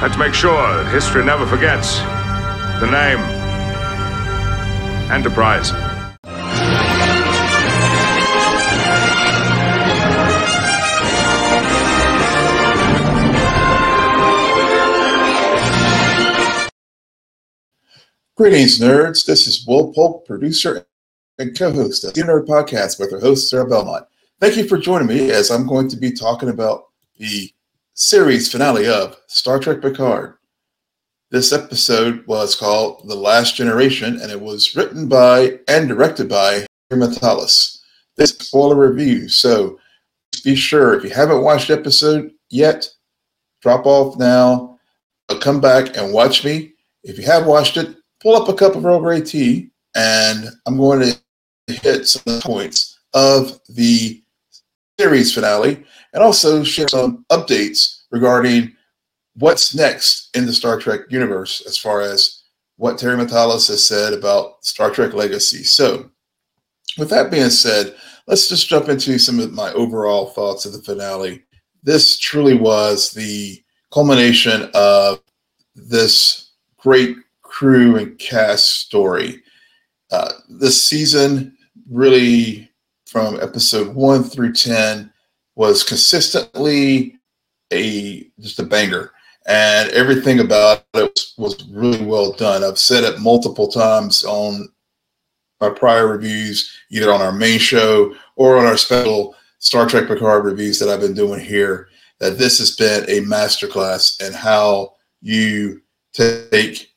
to make sure that history never forgets the name Enterprise. Greetings, nerds. This is Will Polk, producer and co-host of the Nerd Podcast with our host, Sarah Belmont. Thank you for joining me as I'm going to be talking about the series finale of Star Trek Picard. This episode was called The Last Generation, and it was written by and directed by Matalas. This spoiler review, so be sure if you haven't watched the episode yet, drop off now, come back and watch me. If you have watched it, pull up a cup of Earl Grey tea, and I'm going to hit some points of the series finale and also share some updates regarding what's next in the Star Trek universe as far as what Terry Matalas has said about Star Trek Legacy. So, with that being said, let's just jump into some of my overall thoughts of the finale. This truly was the culmination of this great crew and cast story. Uh, this season, really from episode one through 10, was consistently a just a banger. And everything about it was, was really well done. I've said it multiple times on our prior reviews either on our main show or on our special star trek picard reviews that i've been doing here that this has been a masterclass in how you take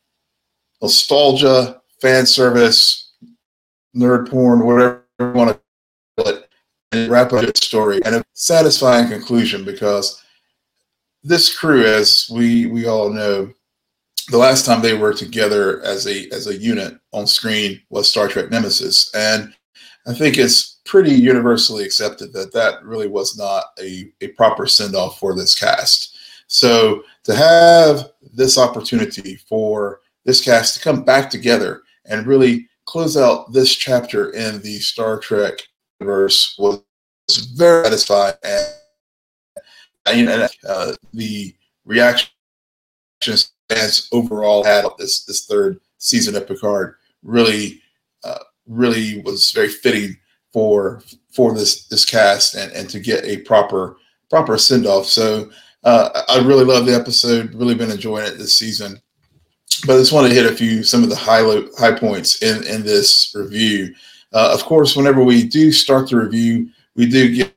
nostalgia fan service nerd porn whatever you want to it and wrap up the story and a satisfying conclusion because this crew, as we we all know, the last time they were together as a as a unit on screen was Star Trek Nemesis, and I think it's pretty universally accepted that that really was not a, a proper send off for this cast. So to have this opportunity for this cast to come back together and really close out this chapter in the Star Trek universe was very satisfying and and uh, the reactions fans overall had this this third season of Picard really uh, really was very fitting for for this this cast and and to get a proper proper send off. So uh, I really love the episode. Really been enjoying it this season. But I just want to hit a few some of the high high points in in this review. Uh, of course, whenever we do start the review, we do get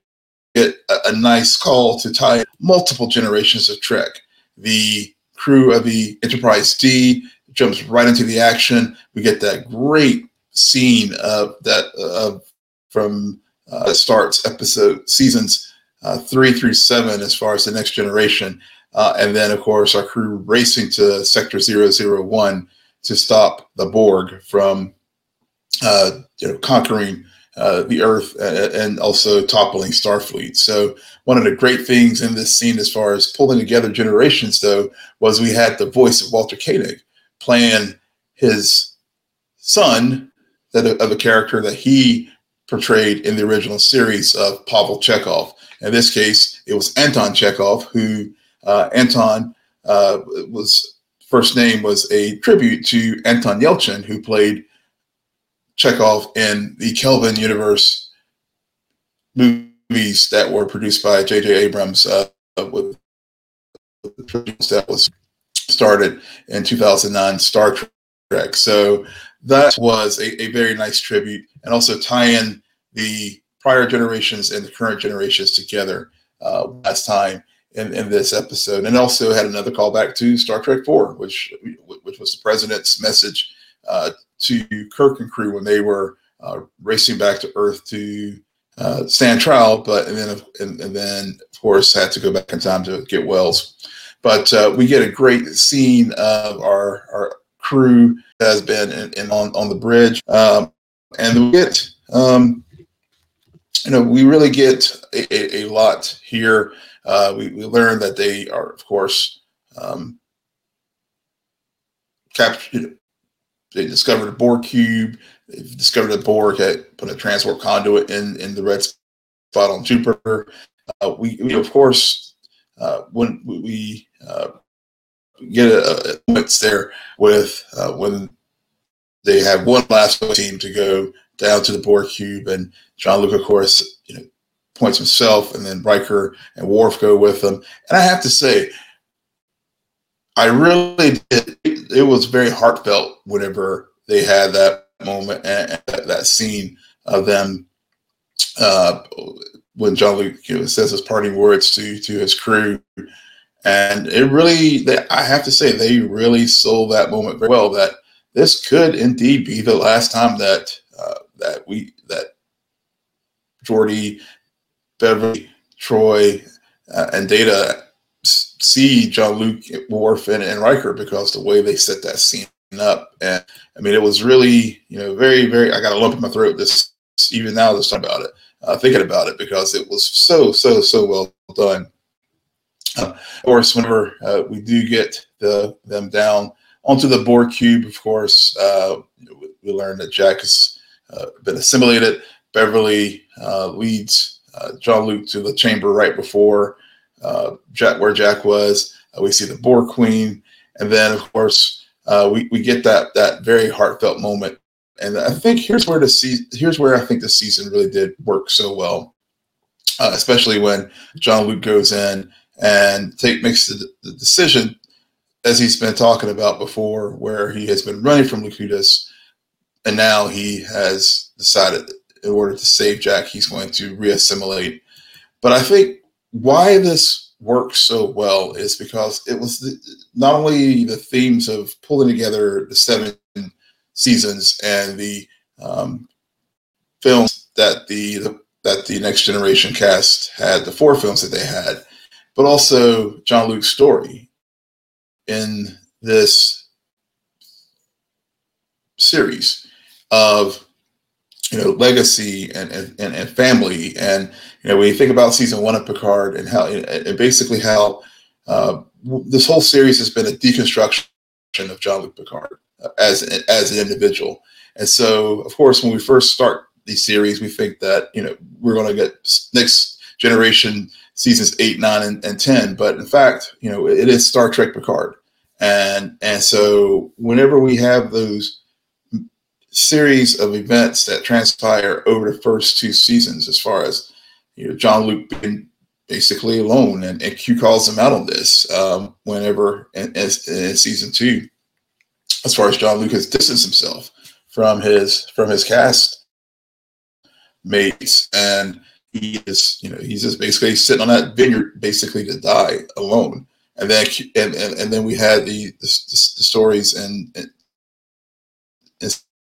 get a, a nice call to tie multiple generations of Trek. The crew of the Enterprise D jumps right into the action. We get that great scene of that uh, from uh, starts episode seasons uh, three through seven as far as the next generation. Uh, and then, of course, our crew racing to Sector 001 to stop the Borg from uh, you know, conquering uh, the Earth and also toppling Starfleet. So one of the great things in this scene, as far as pulling together generations, though, was we had the voice of Walter Koenig playing his son, that of a character that he portrayed in the original series of Pavel Chekov. In this case, it was Anton Chekov, who uh, Anton uh, was first name was a tribute to Anton Yelchin, who played Chekov in the Kelvin universe movies that were produced by J.J. Abrams uh, with, with that was started in 2009 Star Trek. So that was a, a very nice tribute and also tie in the prior generations and the current generations together uh, last time in, in this episode. And also had another callback to Star Trek 4, which, which was the president's message uh, to Kirk and crew when they were uh, racing back to Earth to uh, stand trial, but and then and, and, then of course had to go back in time to get Wells. But uh, we get a great scene of our our crew has been in, in on on the bridge, um, and we get um, you know we really get a, a, a lot here. Uh, we, we learn that they are of course um, captured they discovered a Borg cube. They discovered that Borg had put a transport conduit in in the red spot on Jupiter. Uh, we, we, of course, uh, when we uh, get a, a points there with uh, when they have one last team to go down to the Borg cube, and Jean-Luc, of course, you know, points himself, and then Riker and Worf go with them. And I have to say, I really did. It was very heartfelt whenever they had that moment and, and that scene of them uh, when Jean-Luc you know, says his parting words to to his crew, and it really, they, I have to say, they really sold that moment very well. That this could indeed be the last time that uh, that we that Geordi, Beverly, Troi, uh, and Data see Jean-Luc, Worf, and, and Riker because the way they set that scene up. And I mean, it was really, you know, very, very. I got a lump in my throat this even now. This time about it, uh, thinking about it because it was so, so, so well done. Uh, of course, whenever uh, we do get the them down onto the Borg cube, of course, uh, we learn that Jack has uh, been assimilated. Beverly uh, leads Jean-Luc to the chamber right before Jack, where Jack was. we see the Borg Queen, and then, of course, uh, we we get that that very heartfelt moment. And I think here's where the se- here's where I think the season really did work so well, uh, especially when Jean-Luc goes in and take makes the, the, decision as he's been talking about before, where he has been running from Locutus, and now he has decided in order to save Jack, he's going to reassimilate. But I think why this works so well is because it was the, not only the themes of pulling together the seven seasons and the um, films that the, the, that the next generation cast had, the four films that they had, but also Jean-Luc's story in this series of you know legacy and and, and family. And you know when you think about season one of Picard and how and basically how uh, this whole series has been a deconstruction of Jean-Luc Picard uh, as as an individual. And so of course when we first start these series we think that you know we're going to get next generation seasons eight nine and, and 10 but in fact you know it is Star Trek Picard. And and so whenever we have those series of events that transpire over the first two seasons, as far as you know, Jean-Luc being basically alone, and, and Q calls him out on this um, whenever in, in, in, season two, as far as Jean-Luc has distanced himself from his from his cast mates, and he is you know he's just basically sitting on that vineyard basically to die alone. And then and, and, and then we had the the, the stories and, and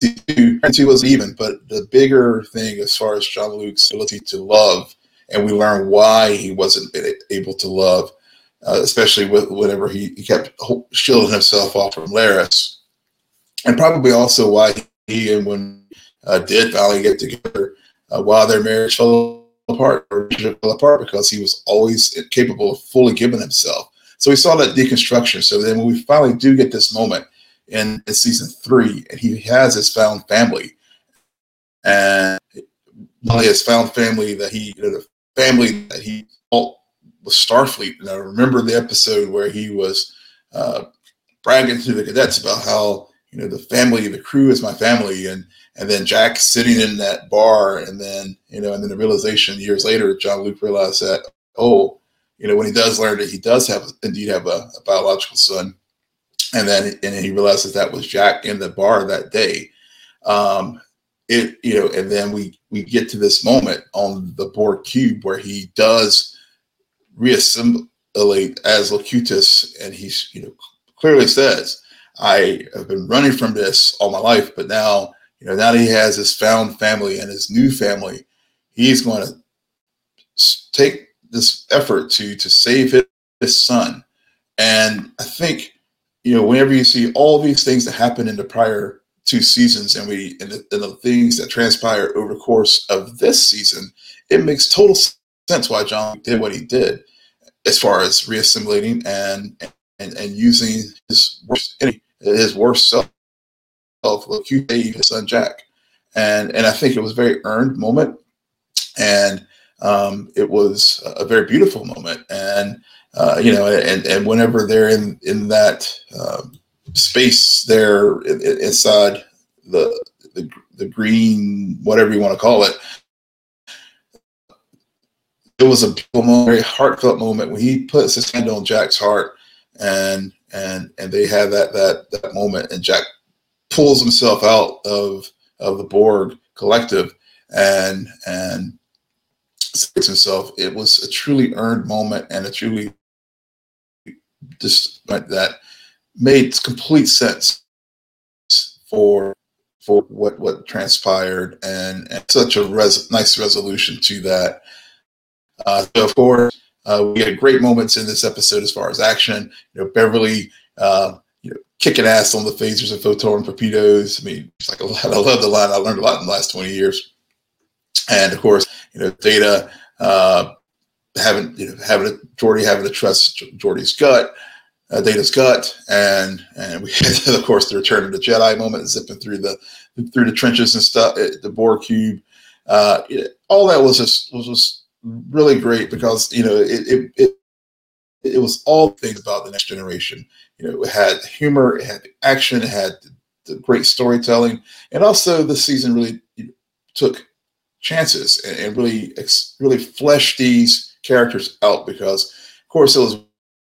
two was even, but the bigger thing as far as Jean-Luc's ability to love, and we learn why he wasn't able to love, uh, especially with whenever he, he kept shielding himself off from Laris, and probably also why he and when uh, did finally get together, uh, while their marriage fell apart or fell apart because he was always capable of fully giving himself. So we saw that deconstruction. So then when we finally do get this moment in, in season three, and he has his found family, and his found family that he, you know, family that he was Starfleet. And I remember the episode where he was uh, bragging to the cadets about how you know the family, the crew is my family, and and then Jack sitting in that bar, and then you know, and then the realization years later, Jean-Luc realized that oh, you know, when he does learn that he does have indeed have a, a biological son, and then and he realizes that was Jack in the bar that day. Um, it you know, and then we we get to this moment on the Borg cube where he does reassimilate as Locutus, and he's you know clearly says, "I have been running from this all my life, but now you know now that he has his found family and his new family, he's going to take this effort to to save his son." And I think you know, whenever you see all these things that happen in the prior two seasons and we and the, and the things that transpire over the course of this season, it makes total sense why John did what he did as far as reassimilating and and, and using his worst his worst self like you his son Jack. And and I think it was a very earned moment and um, it was a very beautiful moment and uh, you know, and and whenever they're in in that uh, space there inside the, the the green, whatever you want to call it, it was a very heartfelt moment when he puts his hand on Jack's heart, and and and they have that that that moment, and Jack pulls himself out of of the Borg collective, and and says himself, it was a truly earned moment and a truly just that made complete sense for for what what transpired and, and such a res- nice resolution to that. Uh, so of course, uh, we had great moments in this episode as far as action. You know, Beverly, uh, you know, kicking ass on the phasers and photon torpedoes. I mean, it's like I love the line. I learned a lot in the last twenty years. And of course, you know, Data uh, having you know having a Geordi having to trust Geordi's gut, uh, Data's gut, and and we had of course the return of the Jedi moment, zipping through the through the trenches and stuff, eh, the Borg cube. Uh, it, all that was just was just really great because you know it it, it it was all things about the next generation. You know, it had humor, it had action, it had the great storytelling, and also the season really took chances and, and really really fleshed these characters out because, of course, it was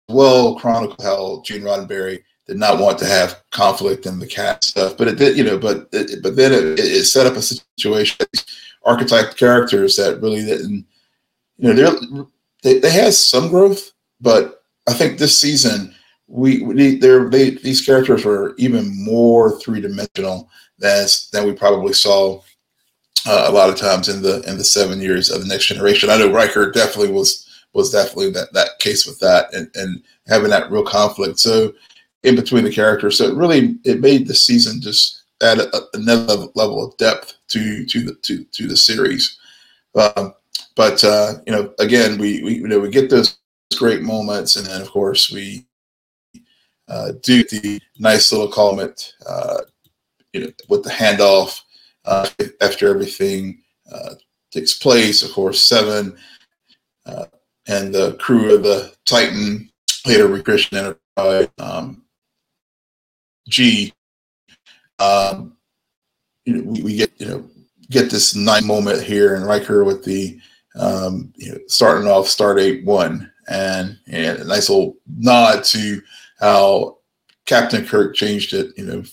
well chronicle how Gene Roddenberry did not want to have conflict in the cast stuff, but it did, you know, but it, but then it, it set up a situation, archetype characters that really didn't, you know, they they had some growth, but I think this season we, we they these characters were even more three dimensional than than we probably saw uh, a lot of times in the in the seven years of the next generation. I know Riker definitely was was definitely that that case with that and and having that real conflict. So in between the characters, so it really it made the season just add a, another level of depth to to the to to the series. Um, but uh, you know, again, we we you know we get those great moments, and then of course we uh, do the nice little comment, uh, you know, with the handoff uh, after everything uh, takes place. Of course, Seven uh, and the crew of the Titan, later Recreation Enterprise, um, G. Um, you know, we, we, get you know get this nice moment here in Riker with the um, you know, starting off Stardate one and, and a nice little nod to how Captain Kirk changed it. You know,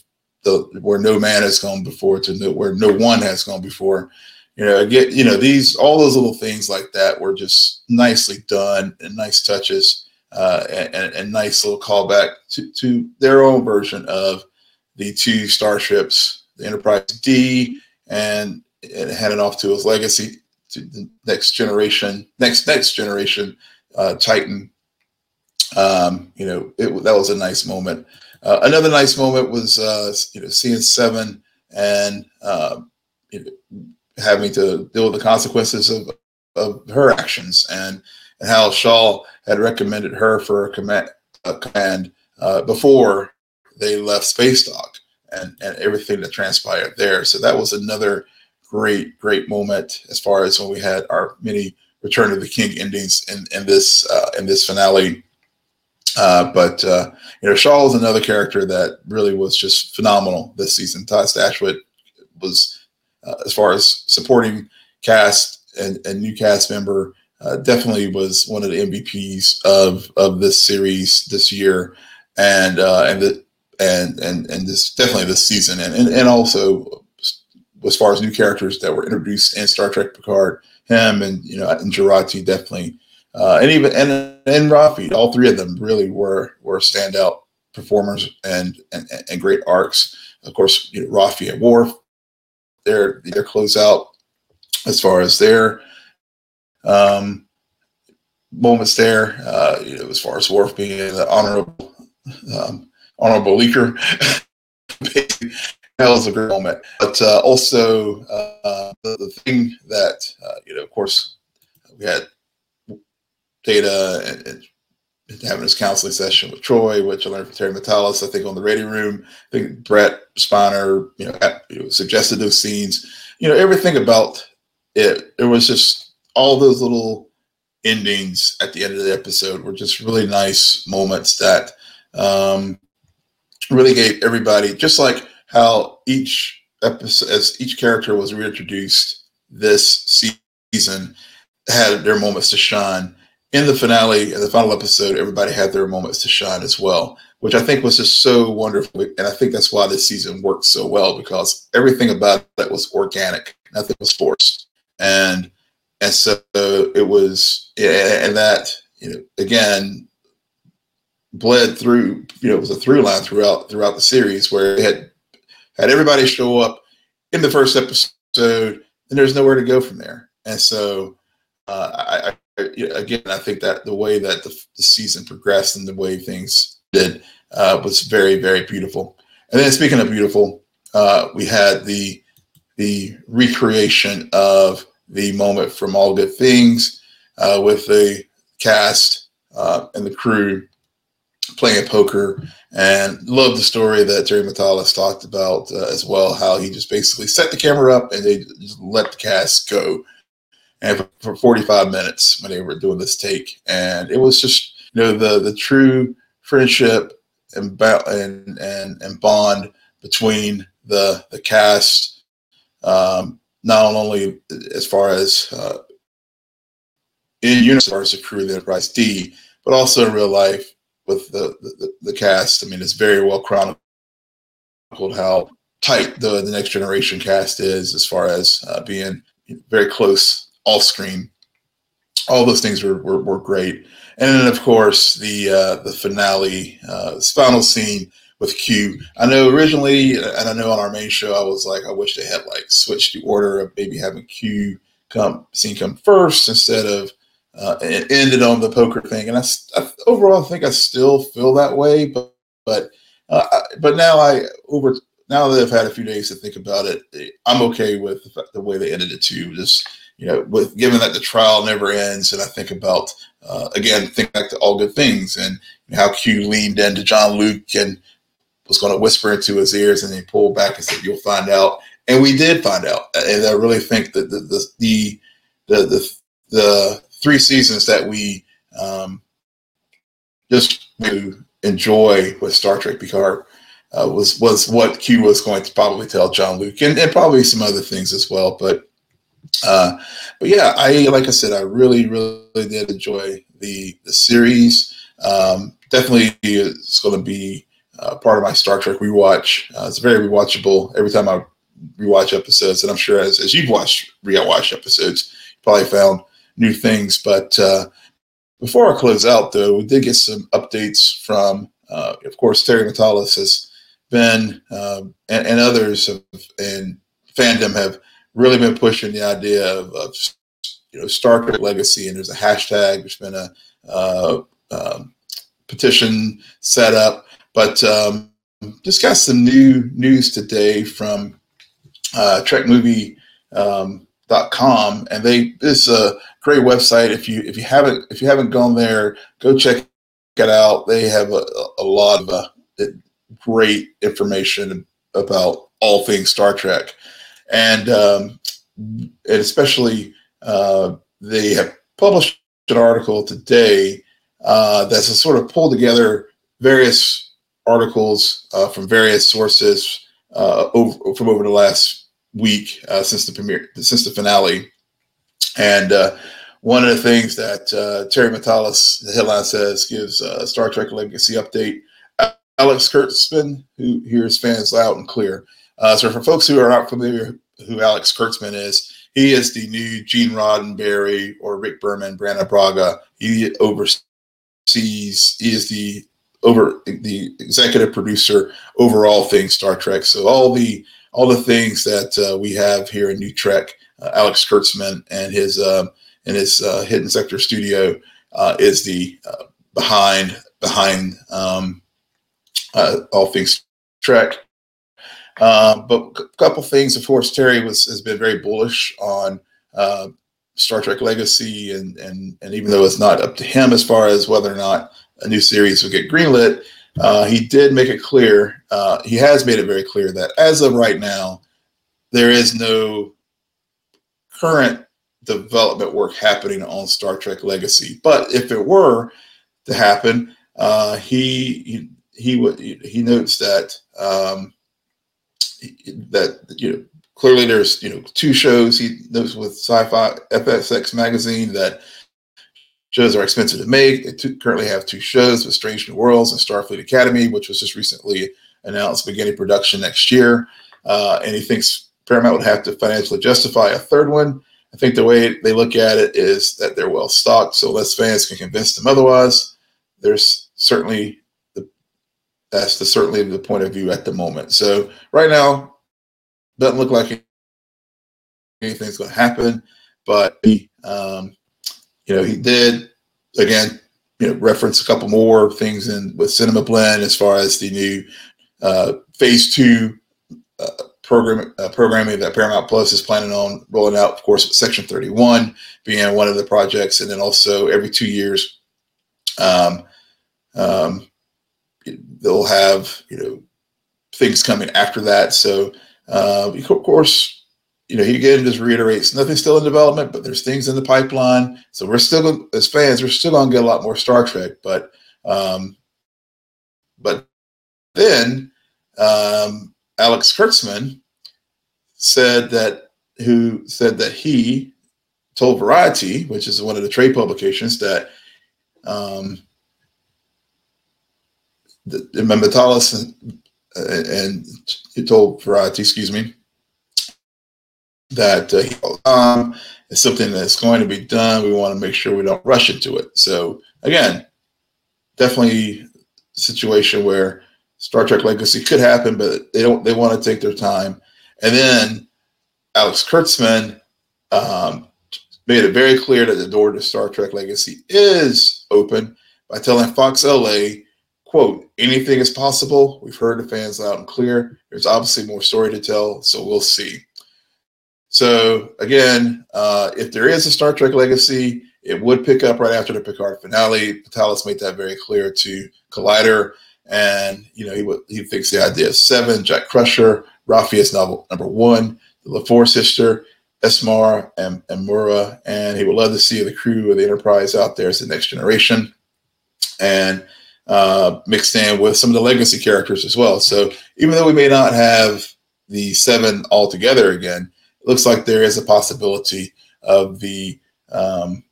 the where no man has gone before to no, where no one has gone before. You know, get you know these all those little things like that were just nicely done and nice touches uh, and, and, nice little callback to, to their own version of the two starships, the Enterprise D, and, and handing off to his legacy to the next generation, next next generation uh, Titan. Um, you know, it, that was a nice moment. Uh, another nice moment was uh, you know seeing Seven and uh, you know, having to deal with the consequences of of her actions and and how Shaw had recommended her for a command, a command uh, before they left space dock and and everything that transpired there. So that was another great great moment as far as when we had our mini Return of the King endings in in this uh, in this finale. Uh, but uh, you know, Shaw is another character that really was just phenomenal this season. Todd Stashwick was, uh, as far as supporting cast and, and new cast member, uh, definitely was one of the MVPs of of this series this year, and uh, and the and and and this definitely this season, and and, and also as far as new characters that were introduced in Star Trek Picard, him and you know and Jurati definitely uh, and even and and Raffi, all three of them really were were standout performers and and, and great arcs. Of course, you know, Raffi at Worf, their their closeout as far as their um, moments there. Uh, you know, as far as Worf being the honorable um, honorable leaker. that was a great moment. But uh, also uh, the, the, thing that uh, you know, of course, we had Data and, and, having his counseling session with Troi, which I learned from Terry Matalas, I think on the ready room. I think Brent Spiner, you know, you know, suggested those scenes. You know, everything about it. It was just all those little endings at the end of the episode were just really nice moments that um, really gave everybody just like how each episode as each character was reintroduced this season had their moments to shine in the finale in the final episode everybody had their moments to shine as well which i think was just so wonderful. And i think that's why this season worked so well because everything about that was organic. Nothing was forced. And and so it was and that you know again bled through you know it was a through line throughout throughout the series where it had had everybody show up in the first episode and there's nowhere to go from there. And so uh, I, I, again i think that the way that the, the season progressed and the way things did uh, was very very beautiful and then speaking of beautiful uh, we had the the recreation of the moment from All Good Things uh, with the cast uh, and the crew playing poker. And love the story that Terry Matalas talked about uh, as well, how he just basically set the camera up and they let the cast go. And for, for 45 minutes when they were doing this take. And it was just, you know, the, the true friendship and, and, and, and bond between the, the cast um, not only as far as uh, in unit as the crew the Enterprise D, but also in real life with the, the, the cast. I mean, it's very well chronicled how tight the, the next generation cast is as far as uh, being very close off screen. All those things were, were, were great. And then, of course, the uh, the finale, uh, this final scene with Q. I know originally, and I know on our main show, I was like, I wish they had like switched the order of maybe having Q come scene come first instead of uh, it ended on the poker thing. And I, I, overall, I think I still feel that way, but but uh, but now I over now that I've had a few days to think about it, I'm okay with the, the way they ended it too. Just you know, with given that the trial never ends, and I think about uh, again, think back to all good things and how Q leaned into Jean-Luc and was going to whisper into his ears, and he pulled back and said, "You'll find out." And we did find out. And I really think that the the the the, the, the three seasons that we um, just to enjoy with Star Trek Picard uh, was was what Q was going to probably tell Jean-Luc, and, and probably some other things as well. But uh, but yeah, I like I said, I really really did enjoy the the series. Um, definitely, it's going to be uh, part of my Star Trek rewatch. Uh, it's very rewatchable every time I rewatch episodes, and I'm sure as, as you've watched rewatch episodes, you probably found new things. But uh, before I close out, though, we did get some updates from, uh, of course, Terry Matalas has been, um, and, and, others have, and fandom have really been pushing the idea of, of you know Star Trek legacy, and there's a hashtag. There's been a uh, um, petition set up but um, just got some new news today from uh, TrekMovie.com, um, and they this is a great website. If you if you haven't if you haven't gone there, go check it out. They have a, a lot of uh, great information about all things Star Trek, and um, and especially uh, they have published an article today uh, that's a sort of pulled together various articles uh, from various sources uh, over, from over the last week uh, since the premiere, since the finale. And uh, one of the things that Terry Matalas, the headline says, gives Star Trek Legacy update. Alex Kurtzman, who hears fans loud and clear. Uh, so, for folks who are not familiar who Alex Kurtzman is, he is the new Gene Roddenberry or Rick Berman, Brannon Braga. He oversees, he is the over the executive producer over all things Star Trek. So all the all the things that uh, we have here in New Trek, uh, Alex Kurtzman and his um, and his uh, Hidden Sector studio uh, is the uh, behind behind um, uh, all things Trek. Um, but a couple things, of course, Terry was has been very bullish on Star Trek Legacy, and and and even though it's not up to him as far as whether or not a new series will get greenlit, uh, he did make it clear. Uh, he has made it very clear that as of right now, there is no current development work happening on Star Trek Legacy. But if it were to happen, uh, he he he he notes that um, that you know clearly there's you know two shows he notes with Sci-Fi FXX magazine that shows are expensive to make. They currently have two shows with Strange New Worlds and Starfleet Academy, which was just recently announced beginning production next year. Uh, and he thinks Paramount would have to financially justify a third one. I think the way they look at it is that they're well stocked, so less fans can convince them otherwise. There's certainly that's the certainly the point of view at the moment. So right now, doesn't look like anything's going to happen. But he, um, you know, he did again, you know, reference a couple more things in with Cinema Blend as far as the new uh, Phase Two uh, program uh, programming that Paramount Plus is planning on rolling out. Of course, Section Thirty One being one of the projects, and then also every two years, um, um, they'll have you know things coming after that. So, uh, of course, you know, he again just reiterates nothing's still in development, but there's things in the pipeline. So we're still as fans, we're still gonna get a lot more Star Trek. But um, but then um, Alex Kurtzman said that who said that he told Variety, which is one of the trade publications, that um, the, Matalas and, and he told Variety, excuse me, that uh, um, it's something that's going to be done. We want to make sure we don't rush into it. So again, definitely situation where Star Trek Legacy could happen, but they don't. They want to take their time. And then Alex Kurtzman um, made it very clear that the door to Star Trek Legacy is open by telling Fox LA, quote, anything is possible. We've heard the fans loud and clear. There's obviously more story to tell, so we'll see. So again, uh, if there is a Star Trek legacy, it would pick up right after the Picard finale. Matalas made that very clear to Collider, and you know he he thinks the idea of seven, Jack Crusher, Raffi's novel number one, the La Forge sister, Esmar and, and Mura, and he would love to see the crew of the Enterprise out there as the next generation, and uh, mixed in with some of the legacy characters as well. So even though we may not have the seven all together again, it looks like there is a possibility of the um,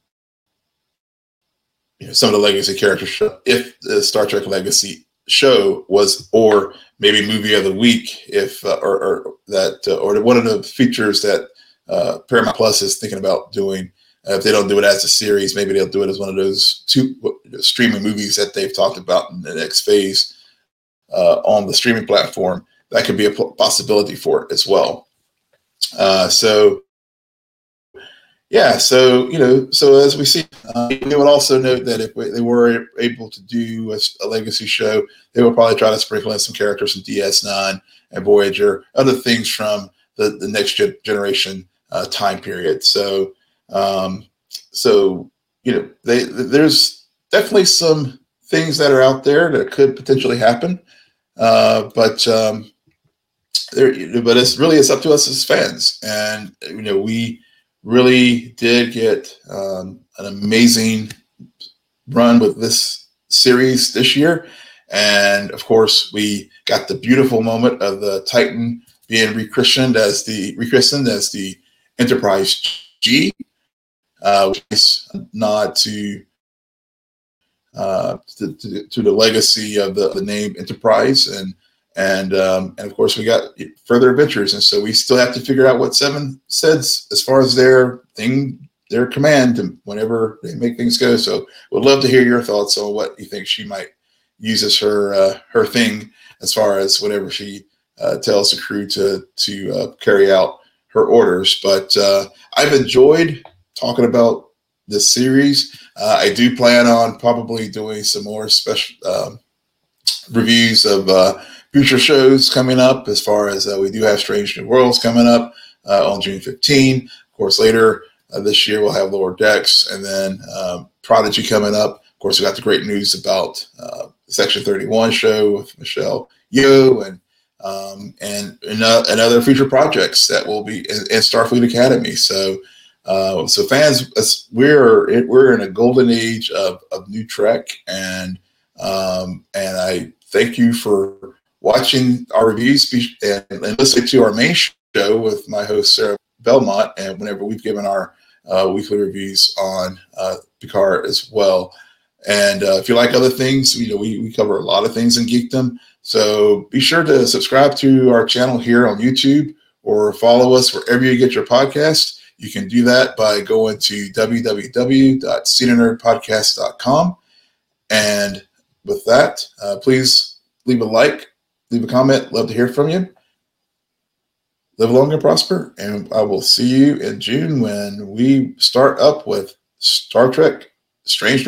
you know, some of the legacy characters if the Star Trek Legacy show was or maybe movie of the week if uh, or, or, that uh, or one of the features that uh, Paramount Plus is thinking about doing. Uh, if they don't do it as a series, maybe they'll do it as one of those two streaming movies that they've talked about in the next phase uh, on the streaming platform. That could be a possibility for it as well. Uh, so yeah, so you know, so as we see, uh, they would also note that if they were able to do a, a, legacy show, they would probably try to sprinkle in some characters from DS9 and Voyager, other things from the, the next generation uh, time period. So, um, so you know, they there's definitely some things that are out there that could potentially happen, uh, but um, there, but it's really it's up to us as fans, and you know we really did get um, an amazing run with this series this year, and of course we got the beautiful moment of the Titan being rechristened as the rechristened as the Enterprise G, uh, which is nod to uh, to, to, to, the legacy of the, the name Enterprise and and um, and of course we got further adventures, and so we still have to figure out what Seven says as far as their thing, their command, and whenever they make things go. So would love to hear your thoughts on what you think she might use as her uh, her thing as far as whatever she uh, tells the crew to to uh, carry out her orders. But uh, I've enjoyed talking about this series. Uh, I do plan on probably doing some more special um, reviews of uh, future shows coming up as far as uh, we do have Strange New Worlds coming up uh, on June 15. Of course, later uh, this year we'll have Lower Decks and then um, Prodigy coming up. Of course, we got the great news about uh, Section 31 show with Michelle Yeoh and um, and, and, and other future projects that will be in, in Starfleet Academy. So Uh, so fans, we're we're in a golden age of, of new Trek, and um, and I thank you for watching our reviews and, and listening to our main show with my host Sarah Belmont, and whenever we've given our uh, weekly reviews on uh, Picard as well. And uh, if you like other things, you know we, we cover a lot of things in geekdom. So be sure to subscribe to our channel here on YouTube or follow us wherever you get your podcast. You can do that by going to www.scenanerdpodcast.com. And with that, uh, please leave a like, leave a comment. Love to hear from you. Live long and prosper. And I will see you in June when we start up with Star Trek Strange